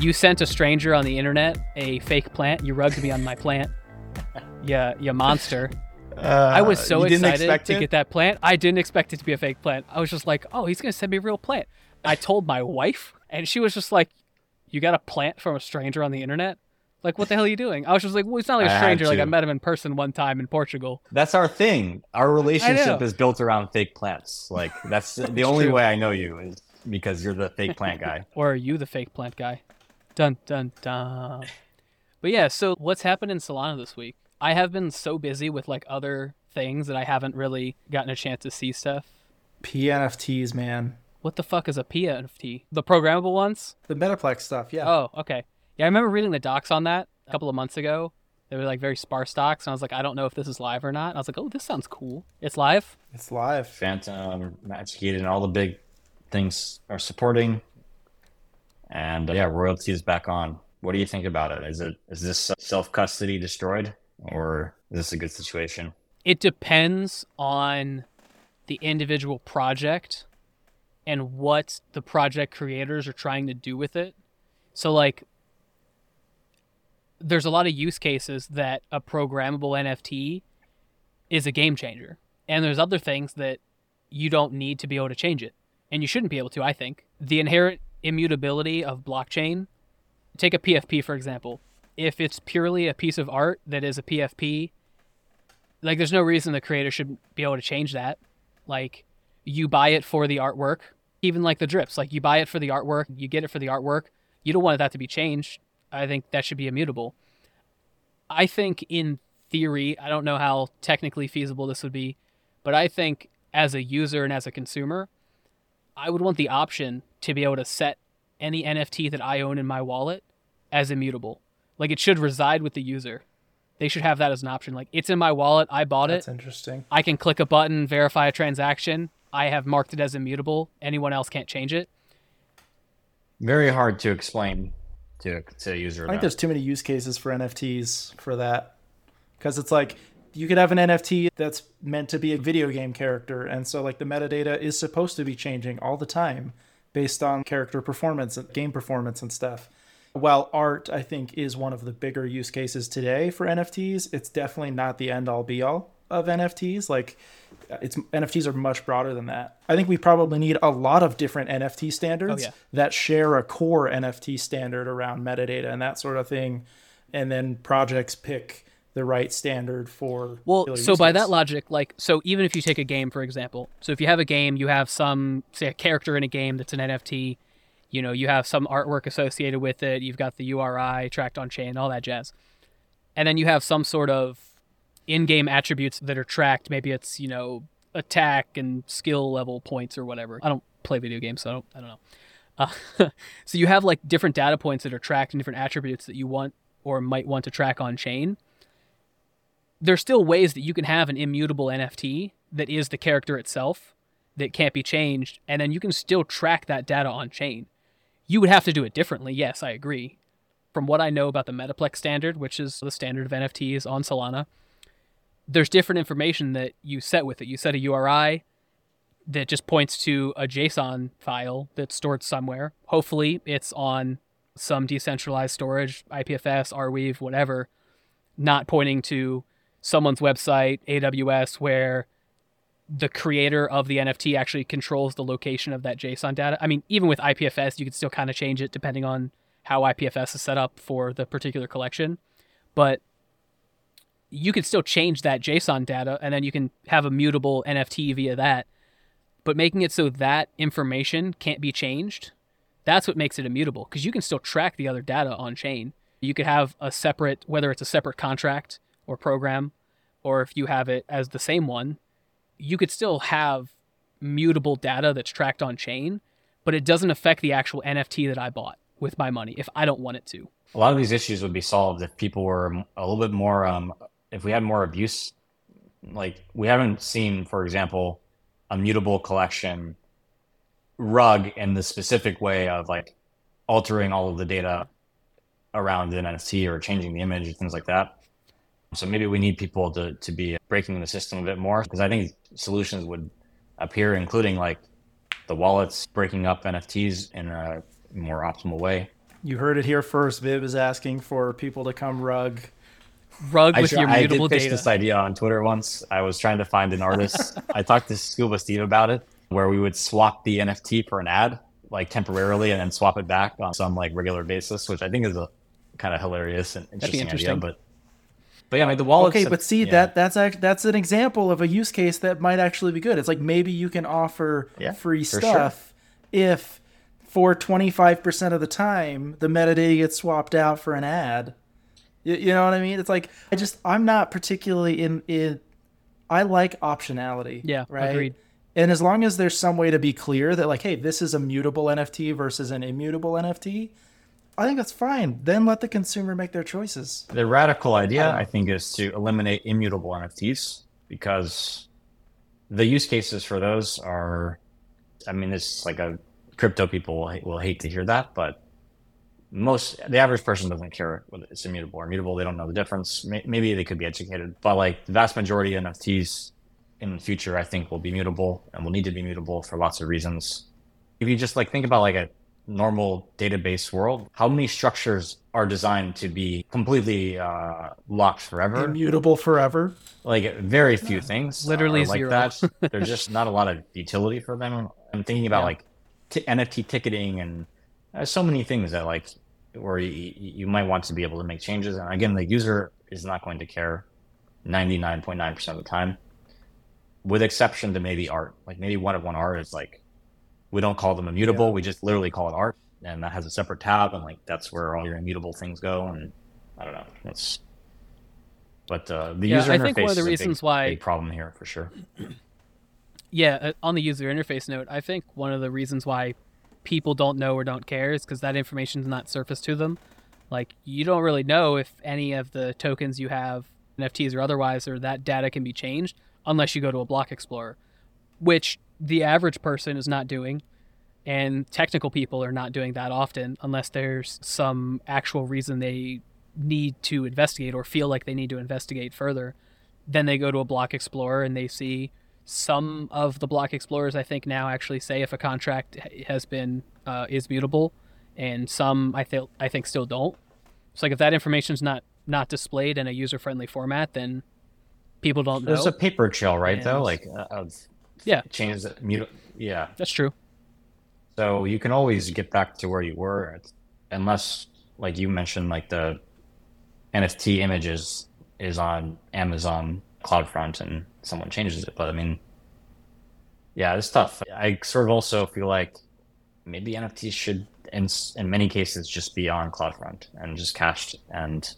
You sent a stranger on the internet a fake plant. You rugged me on my plant. Yeah, you monster. Uh, I was so excited to it? get that plant. I didn't expect it to be a fake plant. I was just like, oh, he's gonna send me a real plant. I told my wife, and she was just like, "You got a plant from a stranger on the internet? Like, what the hell are you doing?" I was just like, "Well, he's not like a had stranger. Like, I met him in person one time in Portugal." That's our thing. Our relationship is built around fake plants. Like that's the only true. way I know you is because you're the fake plant guy. Or are you the fake plant guy? Dun dun dun. But yeah, so what's happened in Solana this week? I have been so busy with like other things that I haven't really gotten a chance to see stuff. PNFTs, man. What the fuck is a PNFT? The programmable ones? The Metaplex stuff, yeah. Oh, okay. Yeah, I remember reading the docs on that a couple of months ago. They were like very sparse docs, and I was like, I don't know if this is live or not. And I was like, oh, this sounds cool. It's live. It's live. Phantom, Magic Eden, all the big things are supporting. And uh, yeah, royalty is back on. What do you think about it? Is it is this self custody destroyed, or is this a good situation? It depends on the individual project and what the project creators are trying to do with it. So, like, there's a lot of use cases that a programmable NFT is a game changer. And there's other things that you don't need to be able to change it. And you shouldn't be able to, I think. The inherent immutability of blockchain. Take a PFP, for example. If it's purely a piece of art that is a PFP, like there's no reason the creator should be able to change that. Like you buy it for the artwork, even like the drips. Like you buy it for the artwork, you get it for the artwork. You don't want that to be changed. I think that should be immutable. I think in theory, I don't know how technically feasible this would be, but I think as a user and as a consumer, I would want the option to be able to set any NFT that I own in my wallet as immutable. Like it should reside with the user. They should have that as an option. Like it's in my wallet, I bought That's it. That's interesting. I can click a button, verify a transaction. I have marked it as immutable. Anyone else can't change it. Very hard to explain to to a user. I think though. there's too many use cases for NFTs for that. Because it's like you could have an NFT that's meant to be a video game character. And so, like, the metadata is supposed to be changing all the time based on character performance and game performance and stuff. While art, I think, is one of the bigger use cases today for NFTs, it's definitely not the end all be all of NFTs. Like, it's NFTs are much broader than that. I think we probably need a lot of different NFT standards Oh, yeah. that share a core NFT standard around metadata and that sort of thing. And then projects pick the right standard for. Well, so by that logic, like, so even if you take a game, for example, so if you have a game, you have some, say, a character in a game that's an NFT, you know, you have some artwork associated with it, you've got the URI tracked on chain, all that jazz. And then you have some sort of in game attributes that are tracked. Maybe it's, you know, attack and skill level points or whatever. I don't play video games, so I don't, I don't know. Uh, so you have like different data points that are tracked and different attributes that you want or might want to track on chain there's still ways that you can have an immutable NFT that is the character itself that can't be changed, and then you can still track that data on chain. You would have to do it differently. Yes, I agree. From what I know about the Metaplex standard, which is the standard of NFTs on Solana, there's different information that you set with it. You set a URI that just points to a JSON file that's stored somewhere. Hopefully, it's on some decentralized storage, IPFS, Arweave, whatever, not pointing to someone's website, AWS, where the creator of the NFT actually controls the location of that JSON data. I mean, even with IPFS, you can still kind of change it depending on how IPFS is set up for the particular collection. But you can still change that JSON data and then you can have a mutable NFT via that. But making it so that information can't be changed, that's what makes it immutable because you can still track the other data on chain. You could have a separate, whether it's a separate contract or program, or if you have it as the same one, you could still have mutable data that's tracked on chain, but it doesn't affect the actual NFT that I bought with my money if I don't want it to. a lot of these issues would be solved if people were a little bit more um, if we had more abuse like we haven't seen for example a mutable collection rug in the specific way of like altering all of the data around an nft or changing the image or things like that so maybe we need people to, to be breaking the system a bit more because i think solutions would appear including like the wallets breaking up nfts in a more optimal way You heard it here first. Viv is asking for people to come rug. Rug I, with try- your I did pitch data. this idea on Twitter once. I was trying to find an artist. I talked to Scuba Steve about it, where we would swap the NFT for an ad, like temporarily, and then swap it back on some like regular basis, which I think is a kind of hilarious and be interesting, idea. interesting. But but yeah, I mean the wallets. Okay, but see yeah. that that's act, that's an example of a use case that might actually be good. It's like maybe you can offer Yeah, free for stuff if for 25% of the time the metadata gets swapped out for an ad. You, you know what I mean? It's like I just I'm not particularly in in I like optionality. Yeah, right. agreed. And as long as there's some way to be clear that like, hey, this is a mutable NFT versus an immutable NFT, I think that's fine. Then let the consumer make their choices. The radical idea. I think, is to eliminate immutable NFTs because the use cases for those are, I mean, it's like a crypto people will, will hate to hear that, but most the average person doesn't care whether it's immutable or mutable. They don't know the difference. Maybe they could be educated, but like the vast majority of NFTs in the future, I think will be mutable and will need to be mutable for lots of reasons. If you just like think about like a normal database world, how many structures are designed to be completely uh, locked forever? Immutable forever. like very few things Literally are like zero. that there's just not a lot of utility for them i'm thinking about Yeah. like t- nft ticketing and uh, so many things that like where you, you might want to be able to make changes and again the user is not going to care 99.9% of the time with exception to maybe art like maybe one of one art is like we don't call them immutable we just literally call it art and that has a separate tab and like that's where all your immutable things go and i don't know that's but uh, the Yeah, user I interface think one of the is a reasons big, why- big problem here for sure. Yeah, uh, on the user interface note, I think one of the reasons why people don't know or don't care is because that information is not surfaced to them. Like, you don't really know if any of the tokens you have, NFTs or otherwise, or that data can be changed unless you go to a block explorer, which the average person is not doing. And technical people are not doing that often unless there's some actual reason they need to investigate or feel like they need to investigate further. Then they go to a block explorer and they see some of the block explorers I think now actually say if a contract has been uh, is mutable, and some I think I think still don't. So like if that information's not not displayed in a user friendly format, then people don't know. There's a paper trail, right? though, like uh, Yeah. changes that mute. Yeah, That's true. so you can always get back to where you were, unless, like you mentioned, like the NFT images is on Amazon CloudFront and someone changes it. But I mean, yeah, it's tough. I sort of also feel like maybe NFTs should, in in many cases, just be on CloudFront and just cached and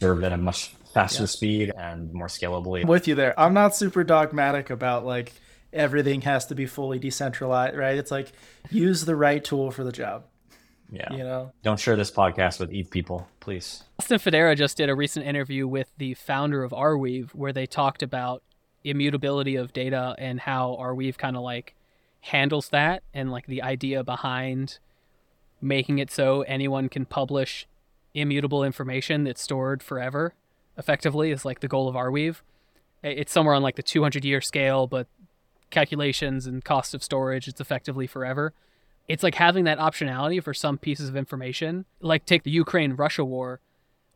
served at a much faster Yeah. speed and more scalably. I'm with you there. I'm not super dogmatic about like everything has to be fully decentralized, right? It's like use the right tool for the job, Yeah. you know? Don't share this podcast with ETH people, please. Austin Federa just did a recent interview with the founder of Arweave where they talked about immutability of data and how Arweave kind of like handles that and like the idea behind making it so anyone can publish immutable information that's stored forever effectively is like the goal of Arweave. I- It's somewhere on like the 200 year scale, but calculations and cost of storage, it's effectively forever. It's like having that optionality for some pieces of information, like take the Ukraine Russia war,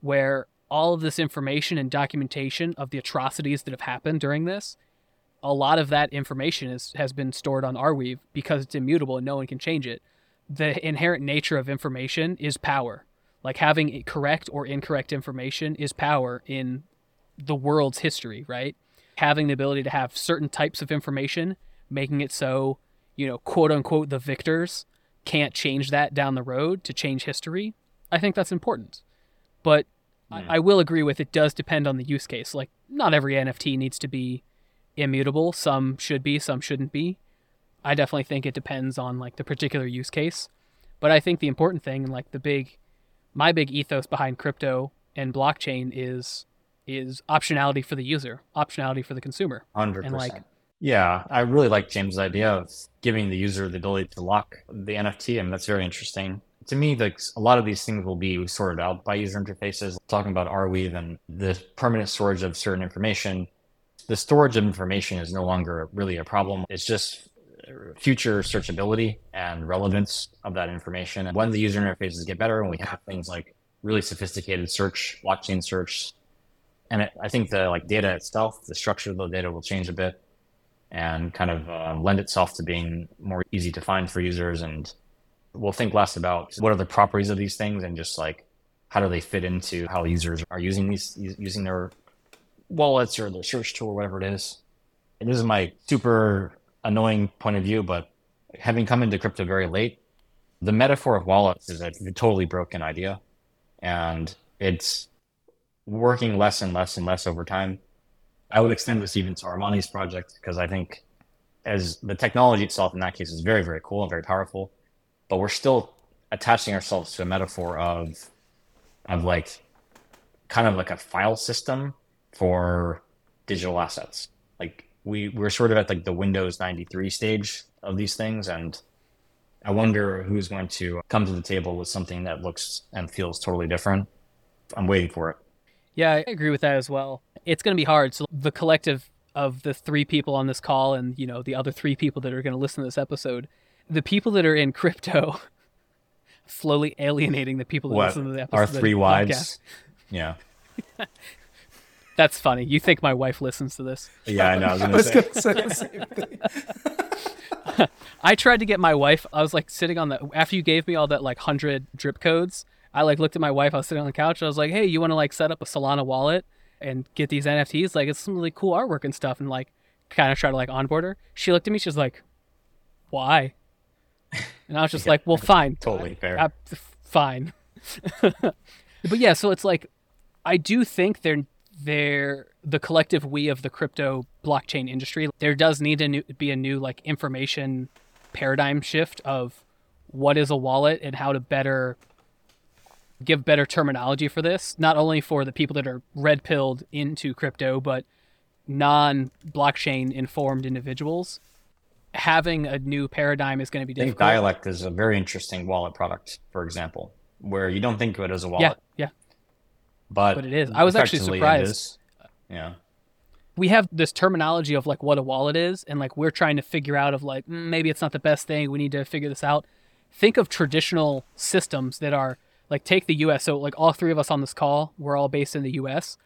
where all of this information and documentation of the atrocities that have happened during this, a lot of that information is, has been stored on Arweave because it's immutable and no one can change it. The inherent nature of information is power. Like having correct or incorrect information is power in the world's history, right? Having the ability to have certain types of information, making it so, you know, quote unquote, the victors can't change that down the road to change history. I think that's important. But I, hmm. I will agree with it does depend on the use case. Like, not every NFT needs to be immutable. Some should be, some shouldn't be. I definitely think it depends on like the particular use case. But I think the important thing and like the big my big ethos behind crypto and blockchain is is optionality for the user, optionality for the consumer. Hundred And, like- percent. Yeah, I really like James' idea of giving the user the ability to lock the NFT, I mean, that's very interesting. To me, like a lot of these things will be sorted out by user interfaces. Talking about Arweave and the permanent storage of certain information, the storage of information is no longer really a problem. It's just future searchability and relevance of that information. And when the user interfaces get better and we have things like really sophisticated search, blockchain search, and it, I think the like data itself, the structure of the data will change a bit and kind of uh, lend itself to being more easy to find for users. And we'll think less about what are the properties of these things and just like how do they fit into how users are using these using their wallets or their search tool or whatever it is. And this is my super annoying point of view, but having come into crypto very late, the metaphor of wallets is a totally broken idea. And it's working less and less and less over time. I would extend this even to Armani's project because I think as the technology itself in that case is very, very cool and very powerful, but we're still attaching ourselves to a metaphor of of like kind of like a file system for digital assets. Like we we're sort of at like the Windows 93 stage of these things and I wonder who's going to come to the table with something that looks and feels totally different. I'm waiting for it. Yeah, I agree with that as well. It's going to be hard. So the collective of the three people on this call and, you know, the other three people that are going to listen to this episode, the people that are in crypto slowly alienating the people that What? listen to the episode. Our the three podcast. wives. Yeah. That's funny. You think my wife listens to this? Yeah, I know. I was gonna say. going to say the same thing. I tried to get my wife. I was like sitting on the after you gave me all that like hundred drip codes. I like looked at my wife. I was sitting on the couch. And I was like, "Hey, you want to like set up a Solana wallet and get these NFTs? Like, it's some really cool artwork and stuff." And like, kind of try to like onboard her. She looked at me. She was like, "Why?" And I was just like, "Well, fine, Totally fair. I- fine." but yeah, so it's like, I do think they're they're the collective we of the crypto blockchain industry. There does need to new, be a new like information paradigm shift of what is a wallet and how to better give better terminology for this, not only for the people that are red pilled into crypto, but non blockchain informed individuals. Having a new paradigm is going to be I think difficult. Dialect is a very interesting wallet product, for example, where you don't think of it as a wallet, yeah. but but it is. I was actually surprised. is. Yeah. we have this terminology of like what a wallet is and like we're trying to figure out of like mm, maybe it's not the best thing we need to figure this out think of traditional systems that are like take the us so like all three of us on this call we're all based in the us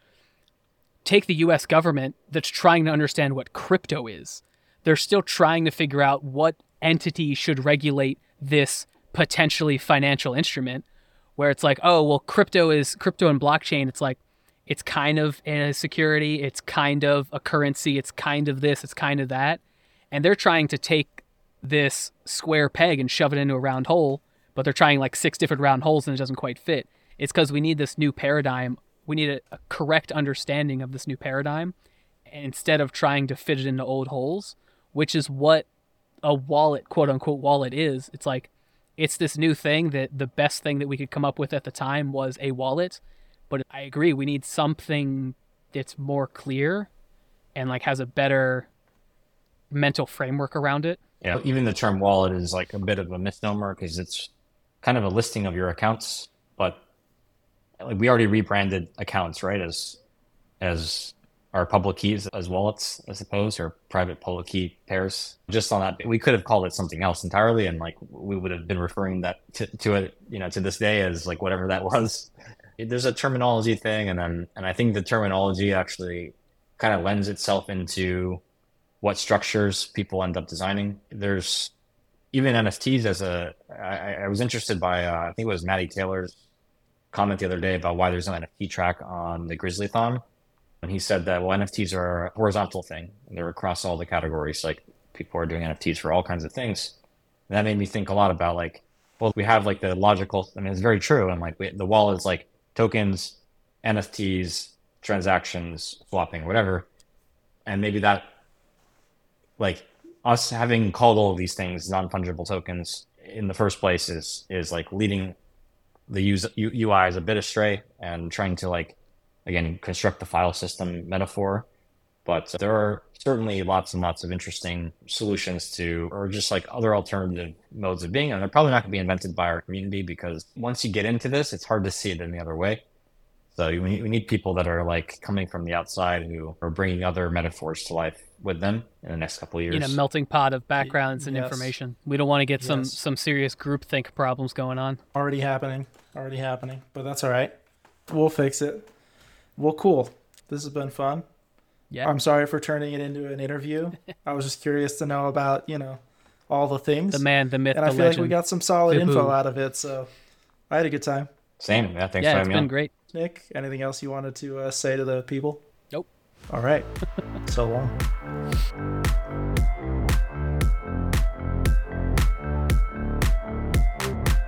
take the us government that's trying to understand what crypto is. They're still trying to figure out what entity should regulate this potentially financial instrument where it's like oh well crypto is crypto and blockchain it's like it's kind of a security, it's kind of a currency, it's kind of this, it's kind of that. And they're trying to take this square peg and shove it into a round hole, but they're trying like six different round holes and it doesn't quite fit. It's because we need this new paradigm. We need a, a correct understanding of this new paradigm instead of trying to fit it into old holes, which is what a wallet, quote unquote, wallet is. It's like, it's this new thing that the best thing that we could come up with at the time was a wallet but I agree we need something that's more clear and like has a better mental framework around it. Yeah. Even the term wallet is like a bit of a misnomer because it's kind of a listing of your accounts, but like we already rebranded accounts, right? As as our public keys as wallets, I suppose, or private public key pairs. Just on that, we could have called it something else entirely, and like we would have been referring that to, to it, you know, to this day as like whatever that was. There's a terminology thing, and then and I think the terminology actually kind of lends itself into what structures people end up designing. There's even NFTs as a. I, I was interested by uh, I think it was Matty Taylor's comment the other day about why there's no NFT track on the Grizzlython, and he said that well NFTs are a horizontal thing. They're across all the categories. Like people are doing NFTs for all kinds of things. And that made me think a lot about like, well, we have like the logical. I mean, it's very true, and like we, the wall is like tokens, NFTs, transactions, swapping, whatever, and maybe that like us having called all of these things non-fungible tokens in the first place is is like leading the use, U, UIs a bit astray and trying to like again construct the file system metaphor. But there are certainly lots and lots of interesting solutions to, or just like other alternative modes of being, and they're probably not going to be invented by our community because once you get into this, it's hard to see it any other way. So we need people that are like coming from the outside who are bringing other metaphors to life with them in the next couple of years. in a melting pot of backgrounds and yes. information. We don't want to get some Yes. some serious groupthink problems going on. Already happening. Already happening. But that's all right. We'll fix it. Well, cool. This has been fun. Yeah. I'm sorry for turning it into an interview. I was just curious to know about, you know, all the things. the man, the myth, and I the feel legend. like we got some solid Vibhu. info out of it. So I had a good time. Same. Yeah, thanks yeah, for it's having me been great. Nick, anything else you wanted to uh, say to the people? All right. so long.